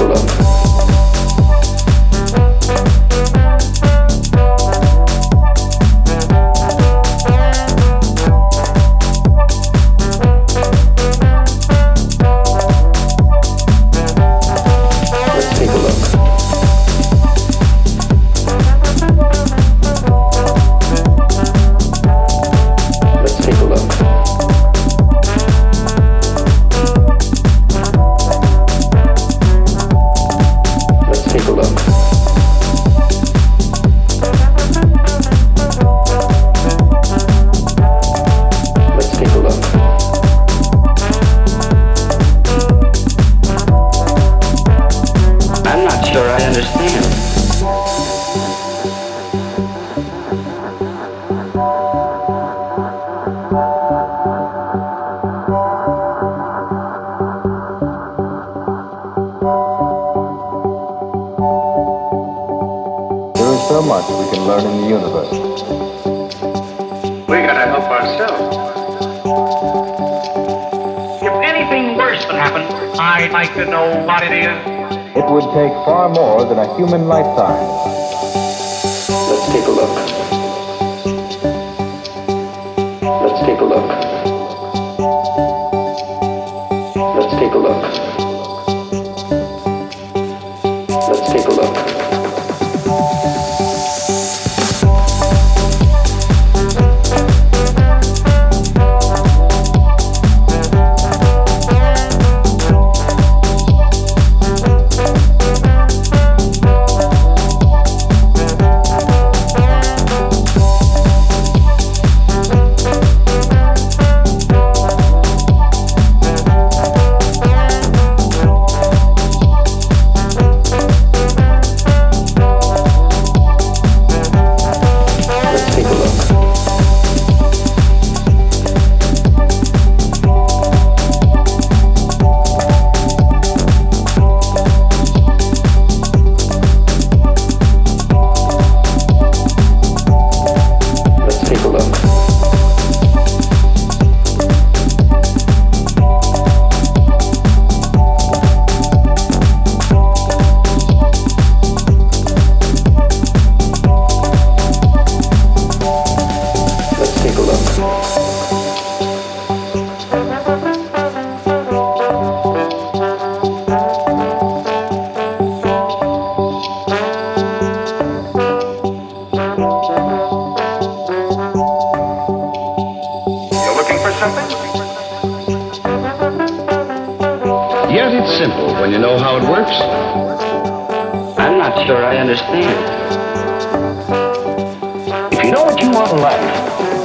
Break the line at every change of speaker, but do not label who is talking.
Let's
There is so much we can learn in the universe.
We gotta help ourselves.
If anything worse would happen, I'd like to know what it is.
It would take far more than a human lifetime.
Let's take a look. Let's take a look. Let's take a look. Let's take a look. Sure I understand.
If you know what you want in life,